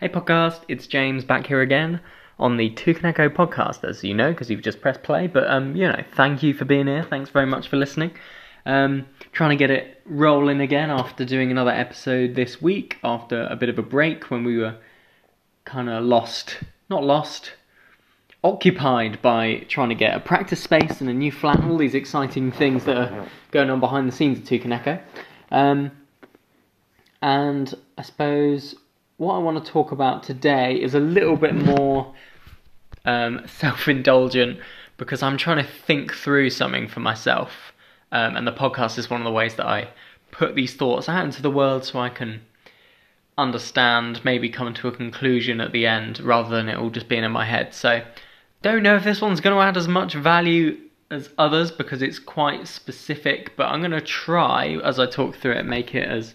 Hey podcast, it's James back here again on the Tukaneko podcast, as you know, because you've just pressed play. But um, you know, thank you for being here. Thanks very much for listening. Um, trying to get it rolling again after doing another episode this week after a bit of a break when we were kind of lost, not lost, occupied by trying to get a practice space and a new flat, and all these exciting things that are going on behind the scenes at Tukaneko. Um, and I suppose what I want to talk about today is a little bit more um, self indulgent because I'm trying to think through something for myself. Um, and the podcast is one of the ways that I put these thoughts out into the world so I can understand, maybe come to a conclusion at the end rather than it all just being in my head. So, don't know if this one's going to add as much value as others because it's quite specific, but I'm going to try as I talk through it, make it as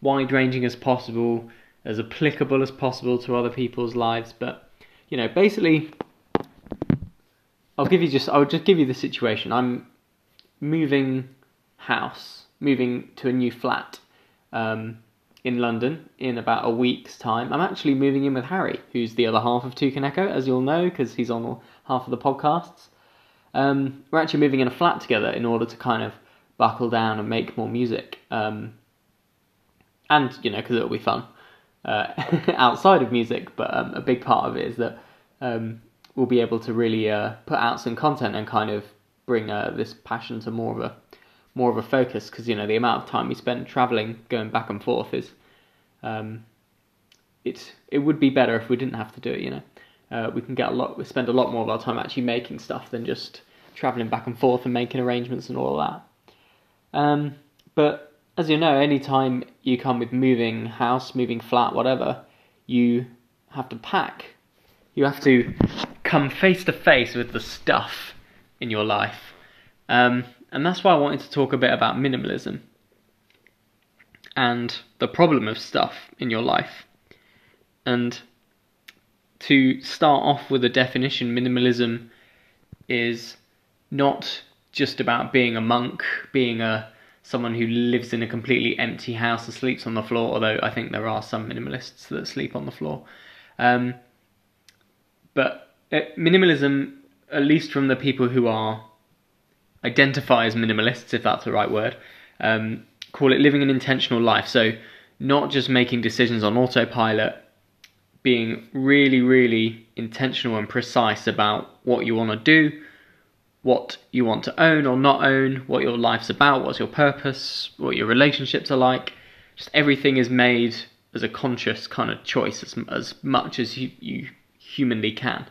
wide ranging as possible, as applicable as possible to other people's lives. But you know, basically, I'll give you just I'll just give you the situation. I'm moving house, moving to a new flat um, in London in about a week's time. I'm actually moving in with Harry, who's the other half of Tukaneko, as you'll know, because he's on half of the podcasts. Um, we're actually moving in a flat together in order to kind of buckle down and make more music. Um, and you know because it'll be fun uh, outside of music. But um, a big part of it is that um, we'll be able to really uh, put out some content and kind of bring uh, this passion to more of a more of a focus because you know the amount of time we spend traveling, going back and forth is um, it it would be better if we didn't have to do it. You know, uh, we can get a lot, we spend a lot more of our time actually making stuff than just traveling back and forth and making arrangements and all that. Um, but as you know, anytime you come with moving house, moving flat, whatever, you have to pack. You have to come face to face with the stuff in your life. Um, and that's why I wanted to talk a bit about minimalism and the problem of stuff in your life. And to start off with a definition, minimalism is not just about being a monk, being a someone who lives in a completely empty house and sleeps on the floor, although I think there are some minimalists that sleep on the floor. Um, but uh, minimalism, at least from the people who are identify as minimalists, if that's the right word, um, call it living an intentional life. So not just making decisions on autopilot, being really, really intentional and precise about what you want to do, what you want to own or not own, what your life's about, what's your purpose, what your relationships are like. Just everything is made as a conscious kind of choice as, as much as you, you humanly can.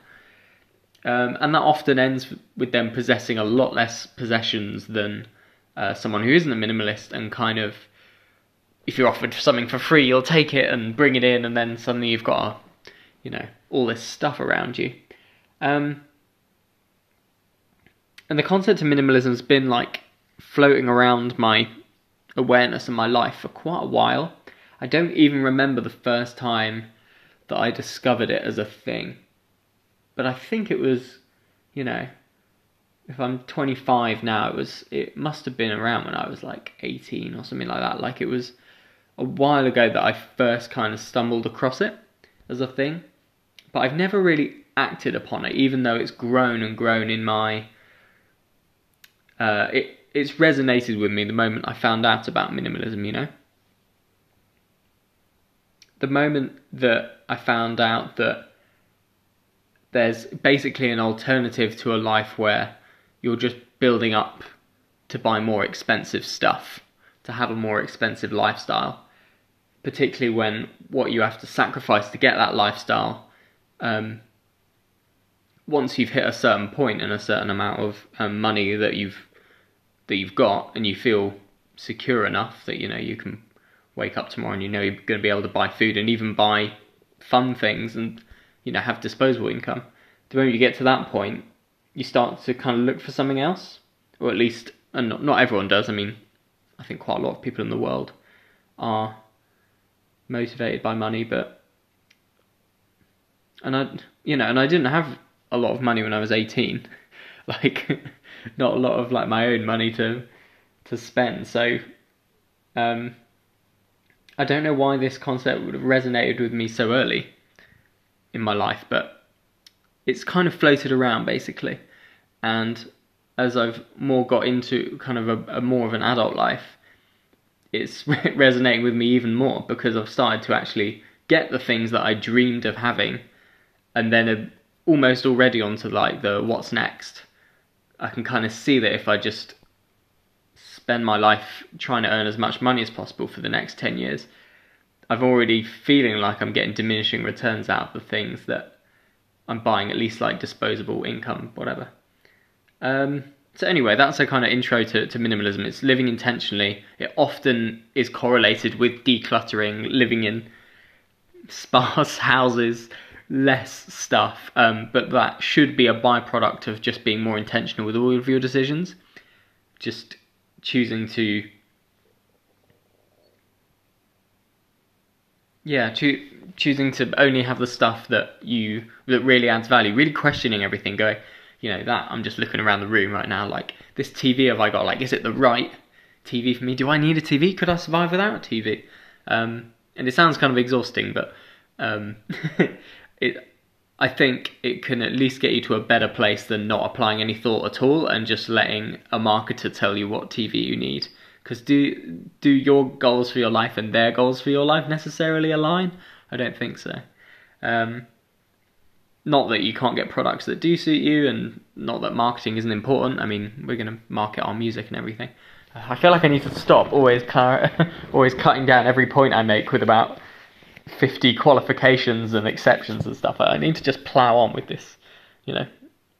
Um, and that often ends with them possessing a lot less possessions than uh, someone who isn't a minimalist and kind of if you're offered something for free you'll take it and bring it in and then suddenly you've got you know all this stuff around you um, and the concept of minimalism has been like floating around my awareness and my life for quite a while. I don't even remember the first time that I discovered it as a thing. But I think it was, you know, if I'm 25 now, it was it must have been around when I was like 18 or something like that. Like it was a while ago that I first kind of stumbled across it as a thing. But I've never really acted upon it, even though it's grown and grown in my uh, it it's resonated with me the moment I found out about minimalism. You know, the moment that I found out that there's basically an alternative to a life where you're just building up to buy more expensive stuff, to have a more expensive lifestyle, particularly when what you have to sacrifice to get that lifestyle. Um, once you've hit a certain point and a certain amount of um, money that you've that you've got and you feel secure enough that you know you can wake up tomorrow and you know you're going to be able to buy food and even buy fun things and you know have disposable income the moment you get to that point you start to kind of look for something else or at least and not, not everyone does i mean i think quite a lot of people in the world are motivated by money but and i you know and i didn't have a lot of money when i was 18 like not a lot of like my own money to to spend. So um, I don't know why this concept would have resonated with me so early in my life, but it's kind of floated around basically. And as I've more got into kind of a, a more of an adult life, it's resonating with me even more because I've started to actually get the things that I dreamed of having, and then almost already onto like the what's next. I can kind of see that if I just spend my life trying to earn as much money as possible for the next 10 years, I'm already feeling like I'm getting diminishing returns out of the things that I'm buying, at least like disposable income, whatever. Um, so anyway, that's a kind of intro to, to minimalism. It's living intentionally. It often is correlated with decluttering, living in sparse houses, less stuff. Um, but that should be a byproduct of just being more intentional with all of your decisions. Just choosing to, yeah, cho- choosing to only have the stuff that you that really adds value. Really questioning everything. Going, you know, that I'm just looking around the room right now. Like this TV have I got? Like, is it the right TV for me? Do I need a TV? Could I survive without a TV? Um, and it sounds kind of exhausting, but um, it I think it can at least get you to a better place than not applying any thought at all and just letting a marketer tell you what TV you need. Because do do your goals for your life and their goals for your life necessarily align? I don't think so. Um, not that you can't get products that do suit you, and not that marketing isn't important. I mean, we're going to market our music and everything. I feel like I need to stop always clar- always cutting down every point I make with about 50 qualifications and exceptions and stuff. I need to just plow on with this, you know,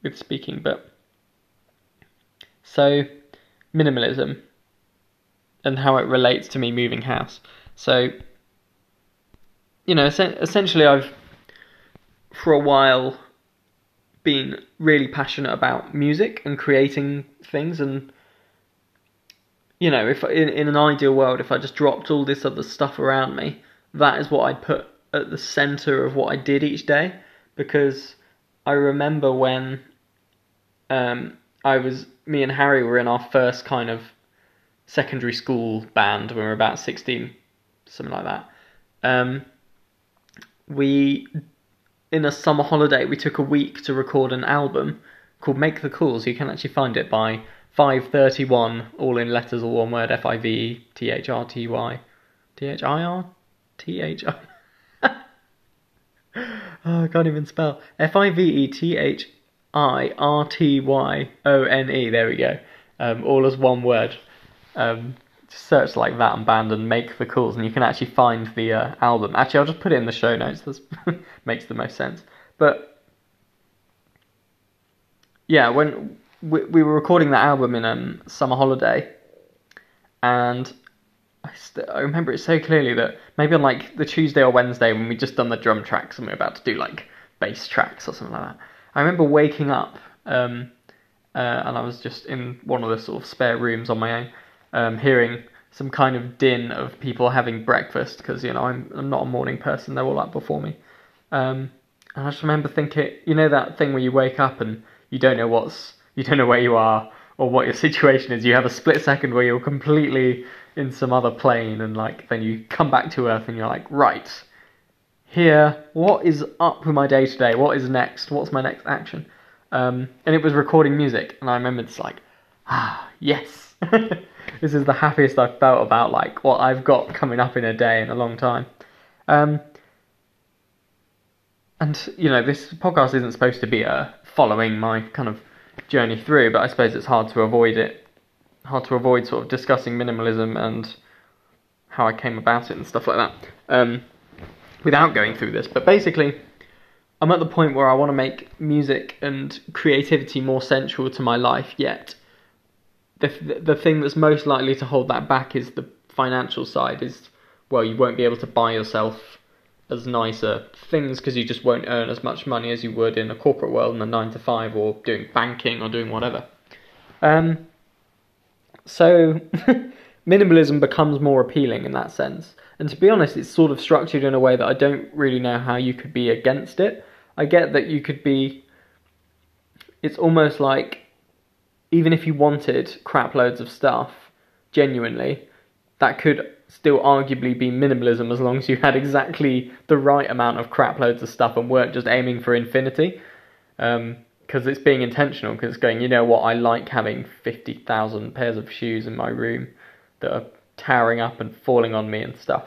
with speaking. But so minimalism and how it relates to me moving house. So, you know, essentially, I've for a while been really passionate about music and creating things and you know if in, in an ideal world if i just dropped all this other stuff around me that is what I'd put at the center of what I did each day because I remember when um, I was me and Harry were in our first kind of secondary school band when we were about 16 something like that. Um, we in a summer holiday we took a week to record an album called Make the Calls. You can actually find it by 531 all in letters all one word F I V E T H I. Oh, I can't even spell. F I V E T H I R T Y O N E. There we go. Um, all as one word. Um, search like that and band and make the calls, and you can actually find the uh, album. Actually, I'll just put it in the show notes. That makes the most sense. But yeah, when we, we were recording that album in um, summer holiday, and I, st- I remember it so clearly that maybe on like the Tuesday or Wednesday when we just done the drum tracks and we are about to do like bass tracks or something like that. I remember waking up um, uh, and I was just in one of the sort of spare rooms on my own, um, hearing some kind of din of people having breakfast because you know I'm I'm not a morning person. They're all up before me, um, and I just remember thinking, you know that thing where you wake up and you don't know what's you don't know where you are or what your situation is. You have a split second where you're completely in some other plane and like then you come back to earth and you're like right here what is up with my day today? What is next? What's my next action? Um, and it was recording music and i remember it's like ah yes. This is the happiest i've felt about like what i've got coming up in a day in a long time. Um, and you know this podcast isn't supposed to be a uh, following my kind of journey through but i suppose it's hard to avoid it hard to avoid sort of discussing minimalism and how I came about it and stuff like that um, without going through this. But basically, I'm at the point where I want to make music and creativity more central to my life. Yet, the the thing that's most likely to hold that back is the financial side. Is well, you won't be able to buy yourself as nicer things because you just won't earn as much money as you would in a corporate world in a nine to five or doing banking or doing whatever. Um, so minimalism becomes more appealing in that sense. And to be honest, it's sort of structured in a way that I don't really know how you could be against it. I get that you could be. It's almost like even if you wanted crap loads of stuff, genuinely, that could still arguably be minimalism as long as you had exactly the right amount of crap loads of stuff and weren't just aiming for infinity. Um, Because it's being intentional, because it's going, you know what, I like having 50,000 pairs of shoes in my room that are towering up and falling on me and stuff.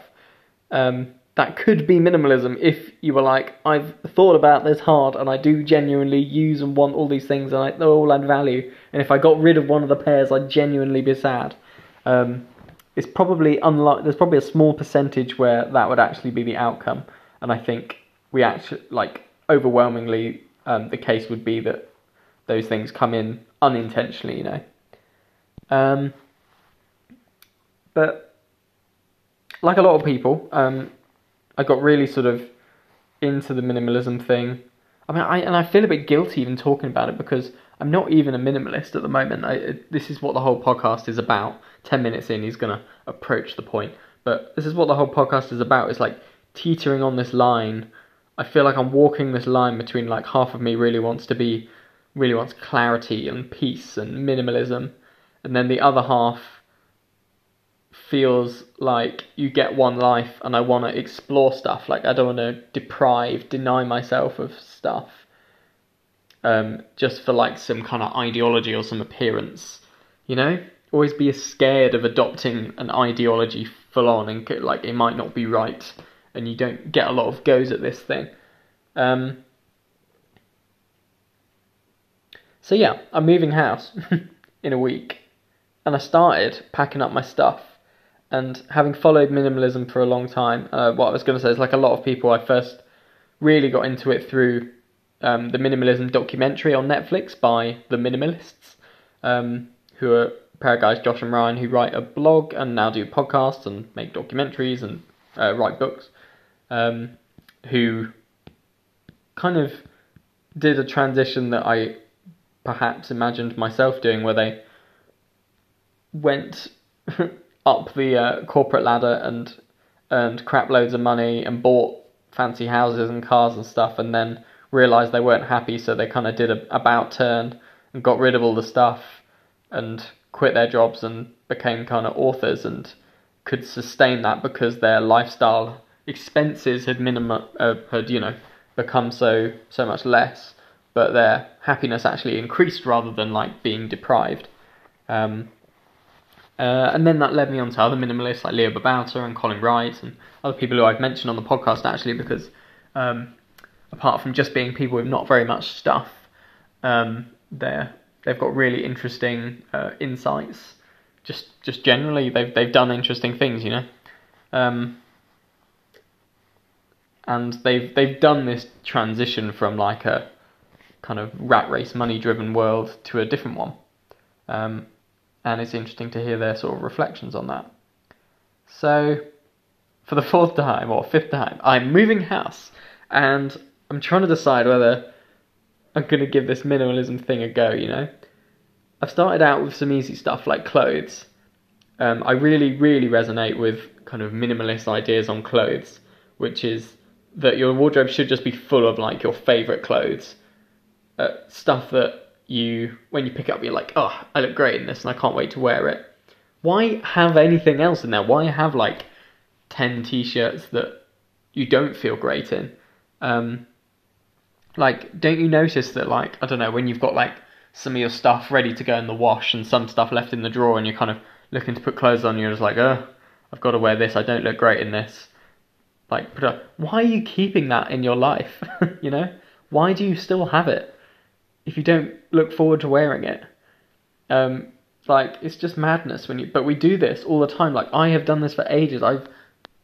Um, that could be minimalism if you were like, I've thought about this hard and I do genuinely use and want all these things and I, they all add value. And if I got rid of one of the pairs, I'd genuinely be sad. Um, it's probably unlike there's probably a small percentage where that would actually be the outcome, and I think we actually like overwhelmingly um, the case would be that those things come in unintentionally, you know. Um, but like a lot of people, um, I got really sort of into the minimalism thing. I mean, I and I feel a bit guilty even talking about it because I'm not even a minimalist at the moment. I, this is what the whole podcast is about. Ten minutes in, he's gonna approach the point, but this is what the whole podcast is about. It's like teetering on this line. I feel like I'm walking this line between like half of me really wants to be, really wants clarity and peace and minimalism, and then the other half feels like you get one life and I want to explore stuff. Like I don't want to deprive, deny myself of stuff um, just for like some kind of ideology or some appearance. You know, always be scared of adopting an ideology full on and like it might not be right, and you don't get a lot of goes at this thing. Um, so yeah, I'm moving house in a week, and I started packing up my stuff. And having followed minimalism for a long time, uh, what I was going to say is like a lot of people, I first really got into it through um, the minimalism documentary on Netflix by the Minimalists, um, who are a pair of guys, Josh and Ryan, who write a blog and now do podcasts and make documentaries and uh, write books, um, who kind of did a transition that I perhaps imagined myself doing, where they went up the uh, corporate ladder and earned crap loads of money and bought fancy houses and cars and stuff, and then realized they weren't happy, so they kind of did a about turn and got rid of all the stuff and quit their jobs and became kind of authors and could sustain that because their lifestyle expenses had minimum uh, had you know become so so much less, but their happiness actually increased rather than like being deprived. Um, uh, and then that led me on to other minimalists like Leo Babauta and Colin Wright and other people who I've mentioned on the podcast actually because um, apart from just being people with not very much stuff, um, they're they've got really interesting uh, insights. Just just generally, they've they've done interesting things, you know, um, and they've they've done this transition from like a kind of rat race money driven world to a different one, um, and it's interesting to hear their sort of reflections on that. So, for the fourth time or fifth time, I'm moving house, and I'm trying to decide whether I'm going to give this minimalism thing a go, you know? I've started out with some easy stuff like clothes. Um, I really, really resonate with kind of minimalist ideas on clothes, which is that your wardrobe should just be full of like your favorite clothes, uh, stuff that you, when you pick it up, you're like, oh, I look great in this and I can't wait to wear it. Why have anything else in there? Why have like 10 t shirts that you don't feel great in? Um, like, don't you notice that, like, I don't know, when you've got like some of your stuff ready to go in the wash and some stuff left in the drawer, and you're kind of looking to put clothes on, you're just like, oh, I've got to wear this. I don't look great in this. Like, but why are you keeping that in your life? you know, why do you still have it if you don't look forward to wearing it? Um, like it's just madness when you. But we do this all the time. Like I have done this for ages. I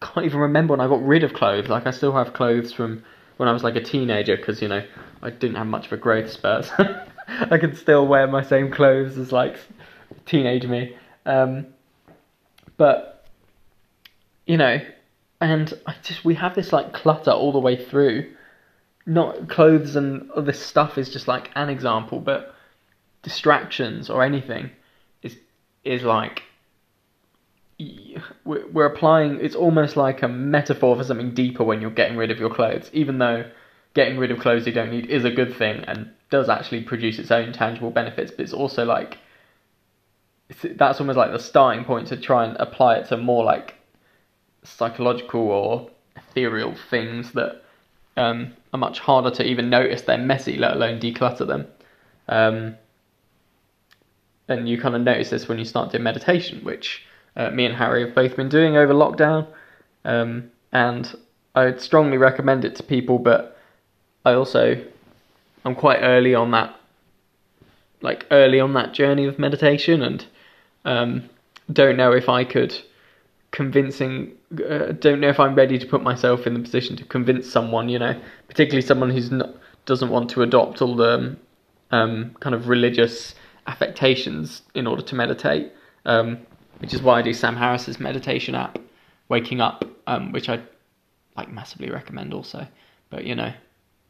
can't even remember when I got rid of clothes. Like I still have clothes from when I was like a teenager because you know I didn't have much of a growth spurt. I can still wear my same clothes as like teenage me. Um, but you know, and I just we have this like clutter all the way through. Not clothes and other stuff is just like an example, but distractions or anything is is like we're applying it's almost like a metaphor for something deeper when you're getting rid of your clothes even though getting rid of clothes you don't need is a good thing and does actually produce its own tangible benefits but it's also like that's almost like the starting point to try and apply it to more like psychological or ethereal things that um, are much harder to even notice they're messy, let alone declutter them. Um, and you kind of notice this when you start doing meditation, which uh, me and Harry have both been doing over lockdown. Um, and I'd strongly recommend it to people, but I also I'm quite early on that, like early on that journey of meditation, and um, don't know if I could convincing. Uh, don't know if I'm ready to put myself in the position to convince someone, you know, particularly someone who's not doesn't want to adopt all the um, kind of religious affectations in order to meditate. Um, which is why I do Sam Harris's meditation app, Waking Up, um, which I like massively recommend also. But you know,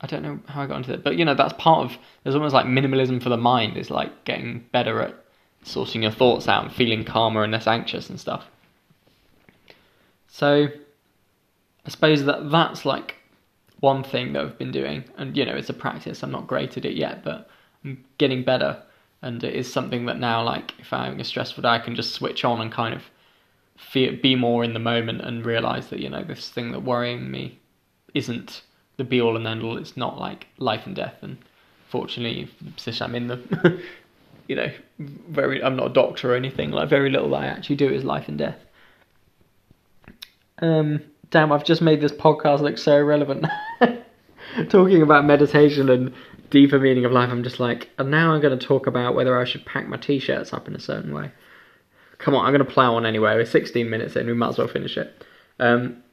I don't know how I got into it, but you know, that's part of. There's almost like minimalism for the mind is like getting better at sorting your thoughts out and feeling calmer and less anxious and stuff. So, I suppose that that's like one thing that I've been doing, and you know, it's a practice. I'm not great at it yet, but I'm getting better. And it is something that now like if i'm having a stressful day i can just switch on and kind of feel, be more in the moment and realize that you know this thing that worrying me isn't the be all and end all it's not like life and death. And fortunately the position i'm in the you know very i'm not a doctor or anything like very little that i actually do is life and death um damn i've just made this podcast look so relevant talking about meditation and deeper meaning of life, I'm just like, and now I'm going to talk about whether I should pack my t-shirts up in a certain way. Come on, I'm going to plow on anyway. We're 16 minutes in, we might as well finish it. Um,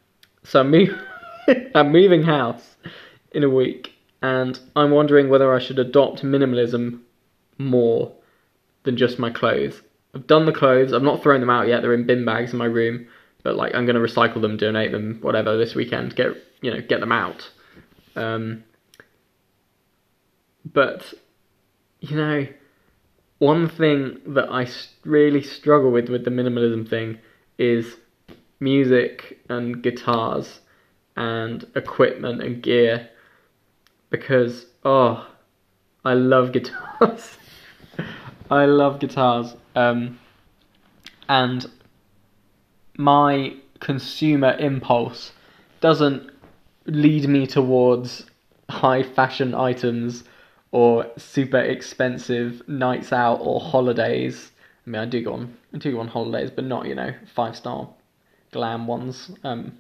so I'm, move- I'm moving house in a week, and I'm wondering whether I should adopt minimalism more than just my clothes. I've done the clothes. I've not thrown them out yet. They're in bin bags in my room, but like I'm going to recycle them, donate them, whatever this weekend. Get you know, get them out. Um, but, you know, one thing that I really struggle with with the minimalism thing is music and guitars and equipment and gear because, oh, I love guitars. I love guitars. Um, and my consumer impulse doesn't lead me towards high fashion items or super expensive nights out or holidays. I mean, I do go on, I do go on holidays, but not you know five star glam ones um,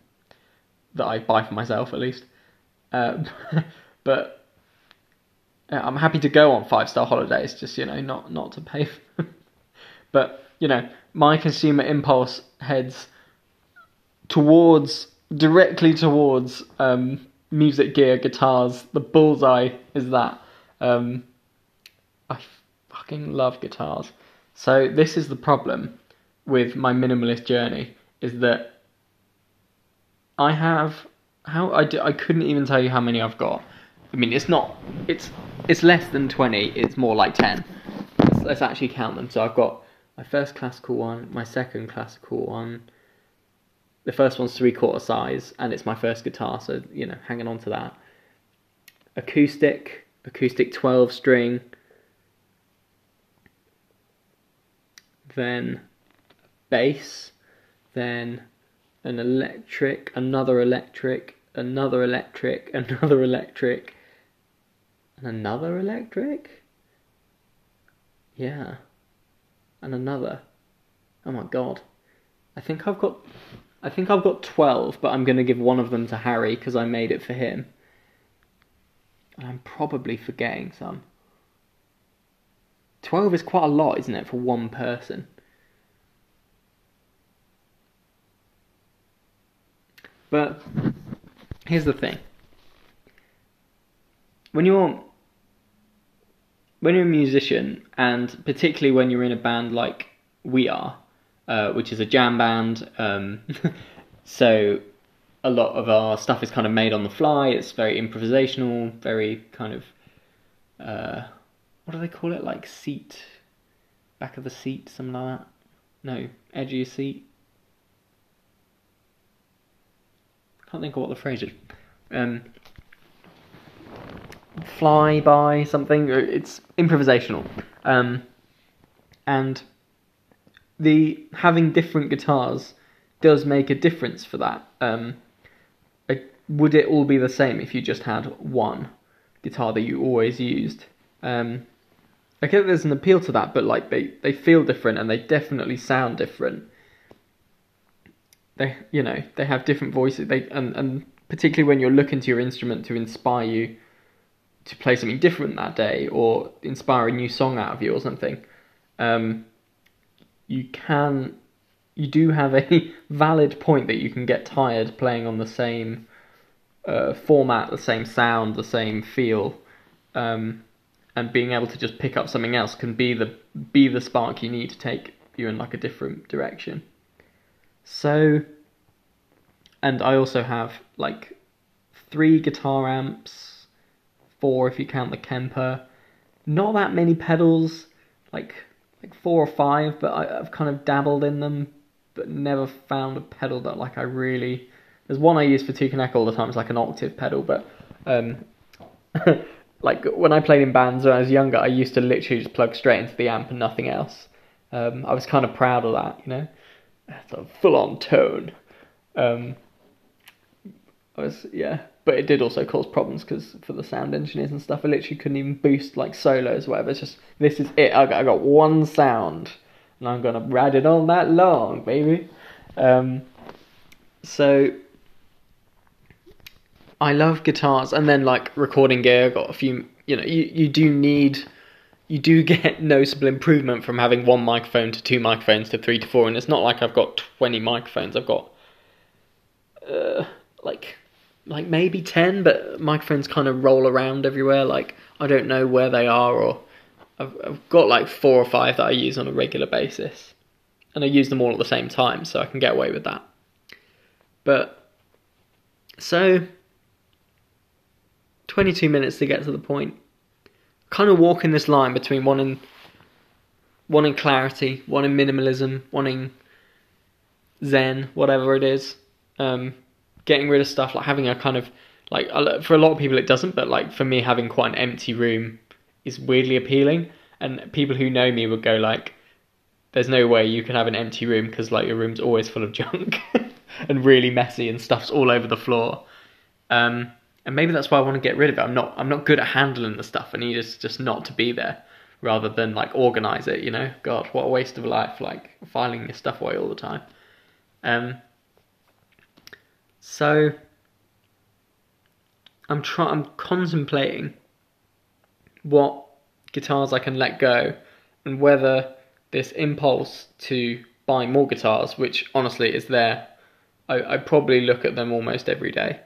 that I buy for myself at least. Uh, but I'm happy to go on five star holidays, just you know, not not to pay. but you know, my consumer impulse heads towards directly towards um, music gear, guitars. The bullseye is that. Um, I fucking love guitars. So this is the problem with my minimalist journey is that I have how I, do, I couldn't even tell you how many I've got. I mean, it's not it's it's less than twenty. It's more like ten. Let's, let's actually count them. So I've got my first classical one, my second classical one. The first one's three quarter size, and it's my first guitar, so you know, hanging on to that. Acoustic, acoustic 12 string, then bass, then an electric, another electric, another electric, another electric, and another electric? Yeah. And another. Oh my god. I think I've got I think I've got 12, but I'm going to give one of them to Harry because I made it for him. And I'm probably forgetting some. 12 is quite a lot, isn't it, for one person? But here's the thing. When you're when you're a musician and particularly when you're in a band like we are, uh, which is a jam band, um, so a lot of our stuff is kind of made on the fly. It's very improvisational, very kind of uh, what do they call it? Like seat, back of the seat, something like that. No, edge of your seat. Can't think of what the phrase is. Um, fly by something. It's improvisational, um, and the having different guitars does make a difference for that. Um, would it all be the same if you just had one guitar that you always used? Um, I get there's an appeal to that, but like they, they feel different and they definitely sound different. They you know they have different voices. They and and particularly when you're looking to your instrument to inspire you to play something different that day or inspire a new song out of you or something. Um, you can you do have a valid point that you can get tired playing on the same uh, format, the same sound, the same feel, um, and being able to just pick up something else can be the be the spark you need to take you in like a different direction. So, and I also have like three guitar amps, four if you count the Kemper. Not that many pedals, like like four or five, but I, I've kind of dabbled in them, but never found a pedal that like I really. There's one I use for Tukaneko all the time. It's like an octave pedal, but um, like when I played in bands when I was younger, I used to literally just plug straight into the amp and nothing else. Um, I was kind of proud of that, you know. It's a full-on tone. Um, I was yeah, but it did also cause problems because for the sound engineers and stuff, I literally couldn't even boost like solos or whatever. It's just this is it. I got, I got one sound, and I'm gonna ride it all that long, baby. Um, so I love guitars, and then like recording gear. I've got a few. You know, you you do need. You do get noticeable improvement from having one microphone to two microphones to three to four, and it's not like I've got twenty microphones. I've got uh, like like maybe 10 but microphones kind of roll around everywhere. Like i don't know where they are or I've, I've got like four or five that i use on a regular basis. And i use them all at the same time so i can get away with that. But so 22 minutes to get to the point. Kind of walking this line between wanting wanting clarity wanting minimalism wanting zen whatever it is. Um, getting rid of stuff, like having a kind of like for a lot of people it doesn't, but like for me having quite an empty room is weirdly appealing. And people who know me would go like, "There's no way you can have an empty room because like your room's always full of junk and really messy and stuff's all over the floor." Um, and maybe that's why I want to get rid of it. I'm not I'm not good at handling the stuff. I need just just not to be there rather than like organize it. You know, God, what a waste of life! Like filing your stuff away all the time. Um, so I'm try I'm contemplating what guitars I can let go and whether this impulse to buy more guitars, which honestly is there, I, I probably look at them almost every day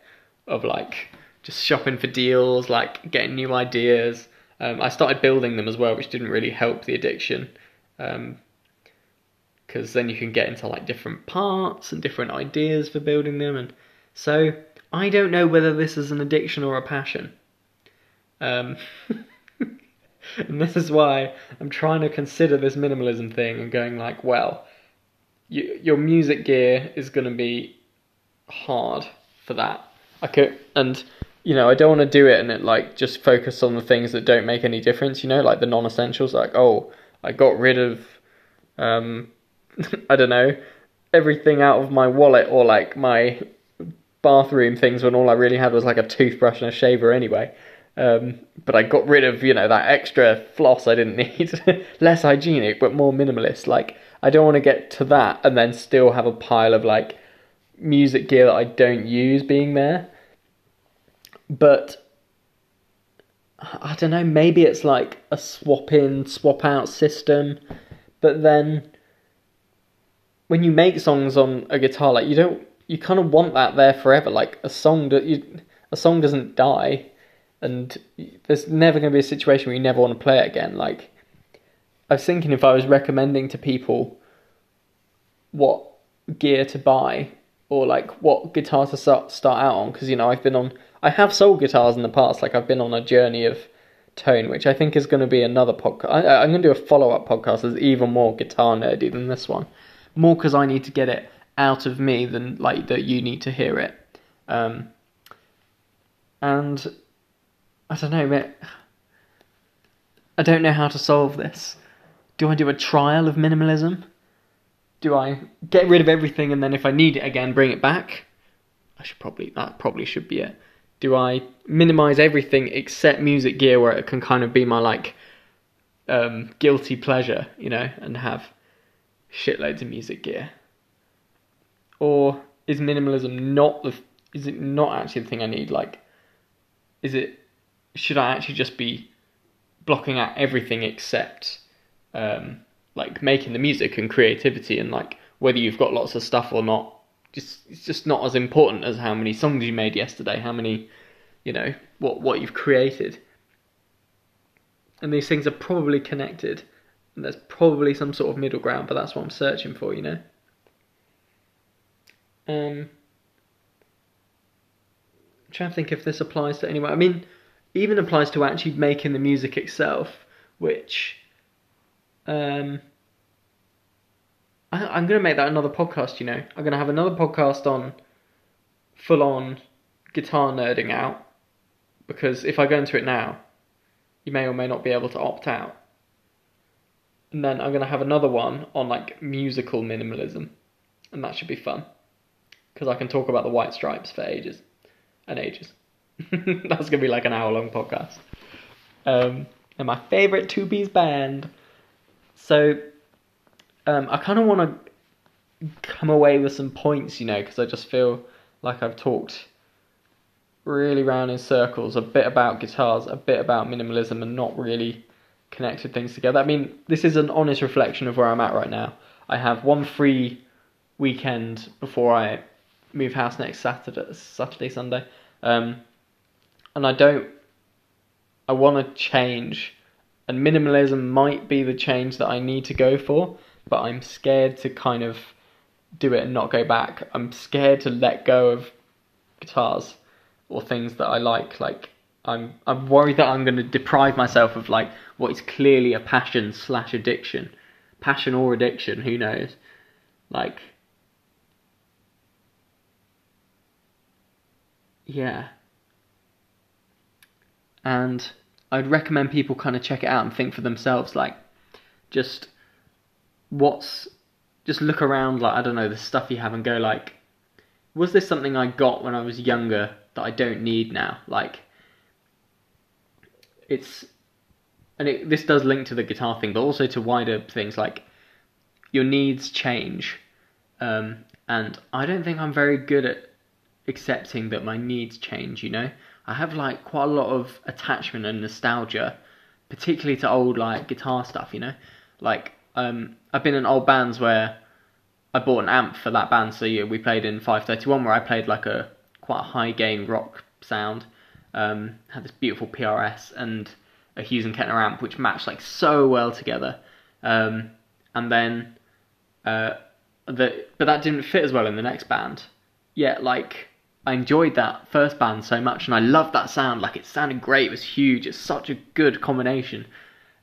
of like just shopping for deals, like getting new ideas. Um, I started building them as well, which didn't really help the addiction. Because then you can get into like different parts and different ideas for building them and so I don't know whether this is an addiction or a passion. Um, and this is why I'm trying to consider this minimalism thing and going like, well, you, your music gear is going to be hard for that. I could, and you know, I don't want to do it and it like just focus on the things that don't make any difference. You know, like the non-essentials. Like, oh, I got rid of, um, I don't know, everything out of my wallet or like my bathroom things when all I really had was like a toothbrush and a shaver anyway. Um, but I got rid of, you know, that extra floss I didn't need. Less hygienic, but more minimalist. Like, I don't want to get to that and then still have a pile of like music gear that I don't use being there. But I don't know, maybe it's like a swap in, swap out system. But then when you make songs on a guitar, like, you don't you kind of want that there forever. Like a song that you, a song doesn't die, and there's never going to be a situation where you never want to play it again. Like I was thinking, if I was recommending to people what gear to buy or like what guitar to start start out on, because you know I've been on, I have sold guitars in the past. Like I've been on a journey of tone, which I think is going to be another podcast. I'm going to do a follow up podcast that's even more guitar nerdy than this one. More because I need to get it out of me than like that you need to hear it. Um, and I don't know, but I don't know how to solve this. Do I do a trial of minimalism? do I get rid of everything and then if I need it again, bring it back? I should probably that probably should be it. Do I minimize everything except music gear where it can kind of be my like um, guilty pleasure, you know, and have shitloads of music gear? Or is minimalism not the is it not actually the thing I need? Like, is it should I actually just be blocking out everything except um, like making the music and creativity and like whether you've got lots of stuff or not? Just it's just not as important as how many songs you made yesterday, how many, you know, what what you've created. And these things are probably connected, there's probably some sort of middle ground, but that's what I'm searching for, you know. Um, I'm trying to think if this applies to anyone. I mean, even applies to actually making the music itself, which um, I, I'm going to make that another podcast. You know, I'm going to have another podcast on full on guitar nerding out because if I go into it now, you may or may not be able to opt out. And then I'm going to have another one on like musical minimalism, and that should be fun because I can talk about the White Stripes for ages and ages. That's gonna be like an hour long podcast. Um, and my favorite two piece band. So, um, I kind of want to come away with some points, you know, because I just feel like I've talked really round in circles, a bit about guitars, a bit about minimalism, and not really connected things together. I mean, this is an honest reflection of where I'm at right now. I have one free weekend before I move house next Saturday, Saturday, Sunday. Um, and I don't. I want to change, and minimalism might be the change that I need to go for, but I'm scared to kind of do it and not go back. I'm scared to let go of guitars or things that I like. Like I'm, I'm worried that I'm going to deprive myself of like what is clearly a passion slash addiction, passion or addiction. Who knows? Like, yeah and I'd recommend people kind of check it out and think for themselves, like, just what's, just look around, like, I don't know, the stuff you have and go, like, was this something I got when I was younger that I don't need now? Like, it's, and it, this does link to the guitar thing, but also to wider things like your needs change. Um, and I don't think I'm very good at accepting that my needs change, you know? I have like quite a lot of attachment and nostalgia, particularly to old like guitar stuff. You know, like um, I've been in old bands where I bought an amp for that band. So yeah, we played in 531 where I played like a quite high gain rock sound. Um, had this beautiful PRS and a Hughes and Kettner amp which matched like so well together. Um, and then uh, the but that didn't fit as well in the next band. Yet like I enjoyed that first band so much, and I loved that sound. Like it sounded great. It was huge. It's such a good combination.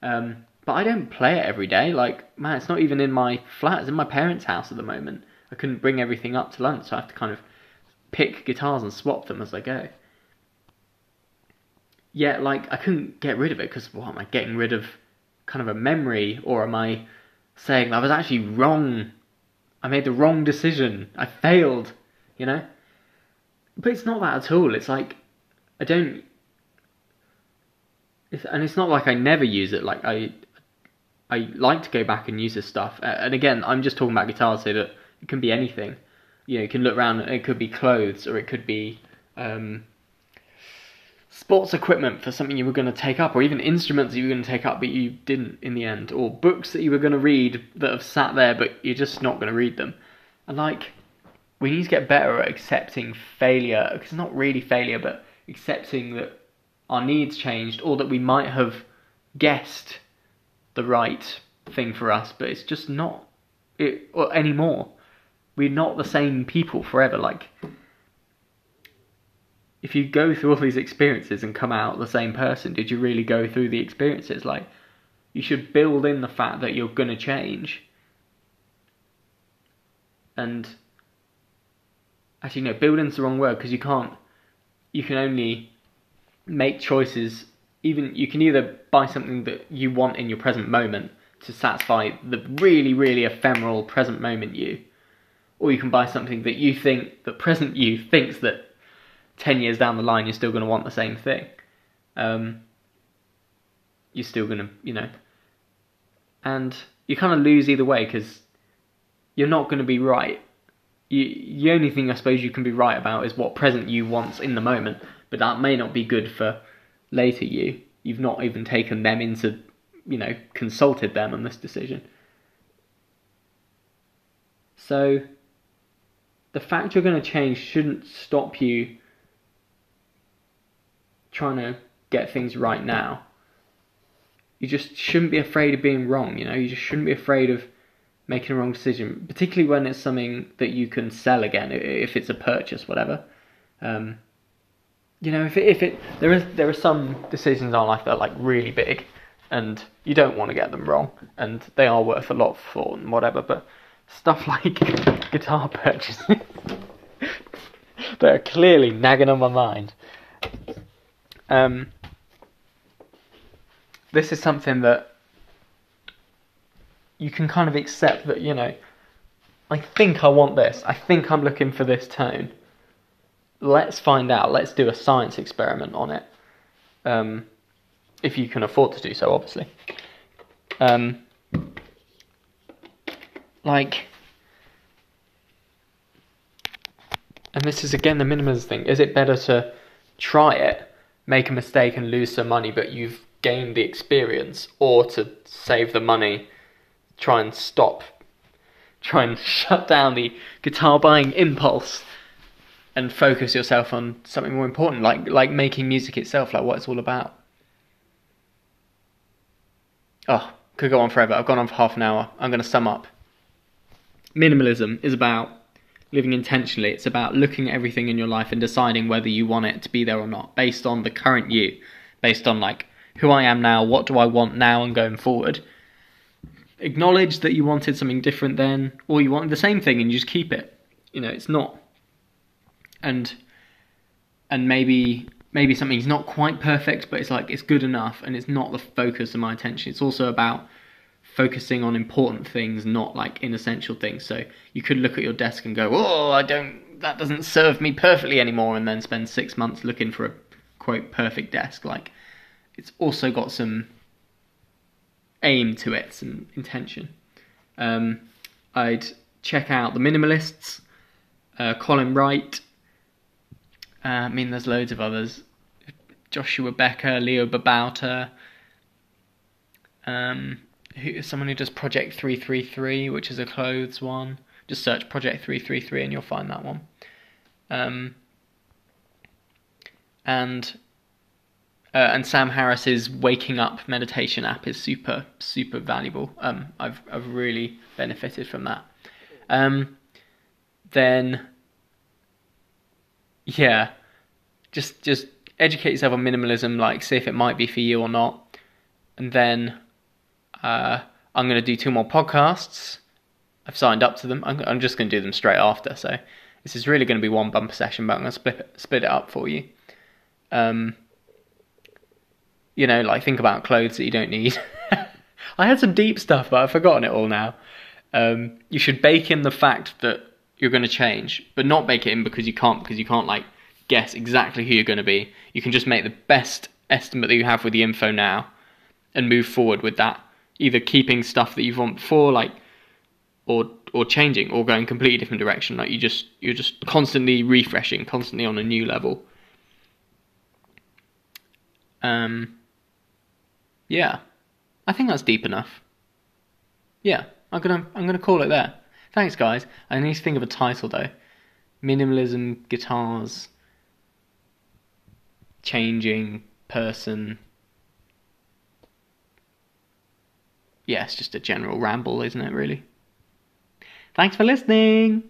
Um, but I don't play it every day. Like man, it's not even in my flat. It's in my parents' house at the moment. I couldn't bring everything up to lunch, so I have to kind of pick guitars and swap them as I go. Yeah, like I couldn't get rid of it because what am I getting rid of? Kind of a memory, or am I saying I was actually wrong? I made the wrong decision. I failed. You know. But it's not that at all. It's like I don't, it's, and it's not like I never use it. Like I, I like to go back and use this stuff. And again, I'm just talking about guitars, so that it can be anything. You know, you can look around. It could be clothes, or it could be um, sports equipment for something you were going to take up, or even instruments that you were going to take up but you didn't in the end, or books that you were going to read that have sat there but you're just not going to read them. And like, we need to get better at accepting failure. Because it's not really failure, but accepting that our needs changed or that we might have guessed the right thing for us, but it's just not it anymore. We're not the same people forever. Like, if you go through all these experiences and come out the same person, did you really go through the experiences? Like, you should build in the fact that you're gonna change. And actually no building's the wrong word because you can't you can only make choices even you can either buy something that you want in your present moment to satisfy the really, really ephemeral present moment you. Or you can buy something that you think, that present you thinks that 10 years down the line you're still going to want the same thing. Um, you're still going to, you know. And you kind of lose either way because you're not going to be right. You, the only thing I suppose you can be right about is what present you wants in the moment, but that may not be good for later you. You've not even taken them into, you know, consulted them on this decision. So, the fact you're going to change shouldn't stop you trying to get things right now. You just shouldn't be afraid of being wrong, you know, you just shouldn't be afraid of making a wrong decision, particularly when it's something that you can sell again, if it's a purchase, whatever. Um, you know, if it, if it there is there are some decisions in life that are like really big, and you don't want to get them wrong, and they are worth a lot thought and whatever. But stuff like guitar purchases that are clearly nagging on my mind. Um, this is something that you can kind of accept that you know. I think I want this. I think I'm looking for this tone let's find out. Let's do a science experiment on it. Um, if you can afford to do so, obviously. Um, like, and this is again the minimalist thing. Is it better to try it, make a mistake, and lose some money, but you've gained the experience, or to save the money, try and stop, try and shut down the guitar buying impulse? and focus yourself on something more important, like like making music itself, like what it's all about. Oh, could go on forever. I've gone on for half an hour. I'm going to sum up. Minimalism is about living intentionally. It's about looking at everything in your life and deciding whether you want it to be there or not, based on the current you, based on like who I am now, what do I want now and going forward. Acknowledge that you wanted something different then, or you wanted the same thing and you just keep it. You know, it's not and and maybe maybe something's not quite perfect, but it's like it's good enough, and it's not the focus of my attention. It's also about focusing on important things, not like inessential things. So you could look at your desk and go, "Oh, I don't. That doesn't serve me perfectly anymore," and then spend six months looking for a quote perfect desk. Like it's also got some aim to it, some intention. Um, I'd check out the Minimalists, uh, Colin Wright, uh, I mean, there's loads of others. Joshua Becker, Leo Babauta, um, who, someone who does Project 333, which is a clothes one. Just search Project 333 and you'll find that one. Um, and uh, and Sam Harris's Waking Up meditation app is super super valuable. Um, I've I've really benefited from that. Um, then yeah, just just educate yourself on minimalism, like see if it might be for you or not, and then uh, I'm going to do two more podcasts. I've signed up to them. I'm, I'm just going to do them straight after. So this is really going to be one bumper session, but I'm going to split it, split it up for you. Um, you know, like think about clothes that you don't need. I had some deep stuff, but I've forgotten it all now. Um, you should bake in the fact that you're going to change, but not bake it in because you can't because you can't like guess exactly who you're going to be. You can just make the best estimate that you have with the info now and move forward with that. Either keeping stuff that you've want before, like, or or changing, or going completely different direction. Like you just you're just constantly refreshing, constantly on a new level. Um. Yeah, I think that's deep enough. Yeah, I'm gonna I'm gonna call it there. Thanks, guys. I need to think of a title though. Minimalism guitars, changing person. Yeah, it's just a general ramble, isn't it, really? Thanks for listening!